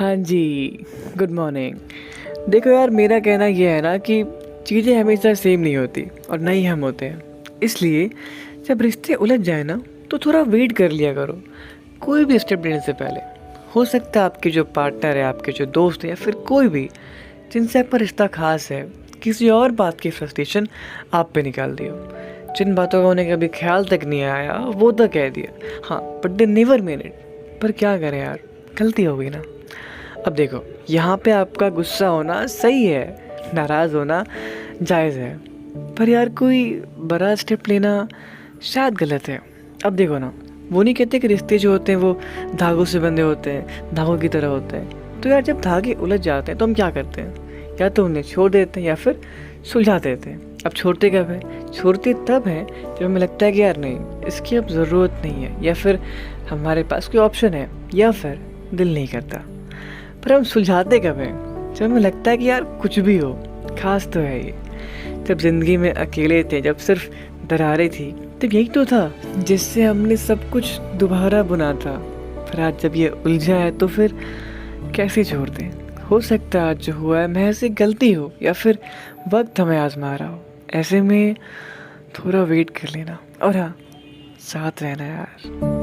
हाँ जी good morning देखो यार, मेरा कहना यह है ना कि चीज़ें हमेशा सेम नहीं होती और ना ही हम होते हैं। इसलिए जब रिश्ते उलझ जाए ना तो थोड़ा वेट कर लिया करो। कोई भी स्टेप लेने से पहले। हो सकता है आपके जो पार्टनर है, आपके जो दोस्त है या फिर कोई भी, जिनसे आपका रिश्ता खास है, किसी और बात की फ्रस्ट्रेशन आप पे निकाल दियो जिन बातों का उन्हें कभी ख्याल तक नहीं आया, वो तो कह दिया हाँ but they never mean it पर क्या करें यार? गलती हो गई ना। अब देखो, यहाँ पे आपका गुस्सा होना सही है, नाराज़ होना जायज़ है। पर यार, कोई बड़ा स्टेप लेना शायद गलत है। अब देखो ना वो नहीं कहते कि रिश्ते जो होते हैं, वो धागों से बंधे होते हैं, धागों की तरह होते हैं। तो यार, जब धागे उलझ जाते हैं तो हम क्या करते हैं? या तो उन्हें छोड़ देते हैं, या फिर सुलझा देते हैं। अब छोड़ते कब है? छोड़ते तब है, जब हमें लगता है कि यार, नहीं, इसकी अब ज़रूरत नहीं है, या फिर हमारे पास कोई ऑप्शन है, या फिर दिल नहीं करता। पर हम सुलझाते कब हैं? जब हमें लगता है कि यार कुछ भी हो, खास तो है ये। जब ज़िंदगी में अकेले थे, जब सिर्फ़ दरारें थी, तब यही तो था जिससे हमने सब कुछ दोबारा बुना था। पर आज जब ये उलझा है तो फिर कैसे छोड़ दें हो सकता है आज जो हुआ है, महज एक गलती हो, या फिर वक्त हमें आजमा रहा हो। ऐसे में थोड़ा वेट कर लेना। और हाँ साथ रहना यार।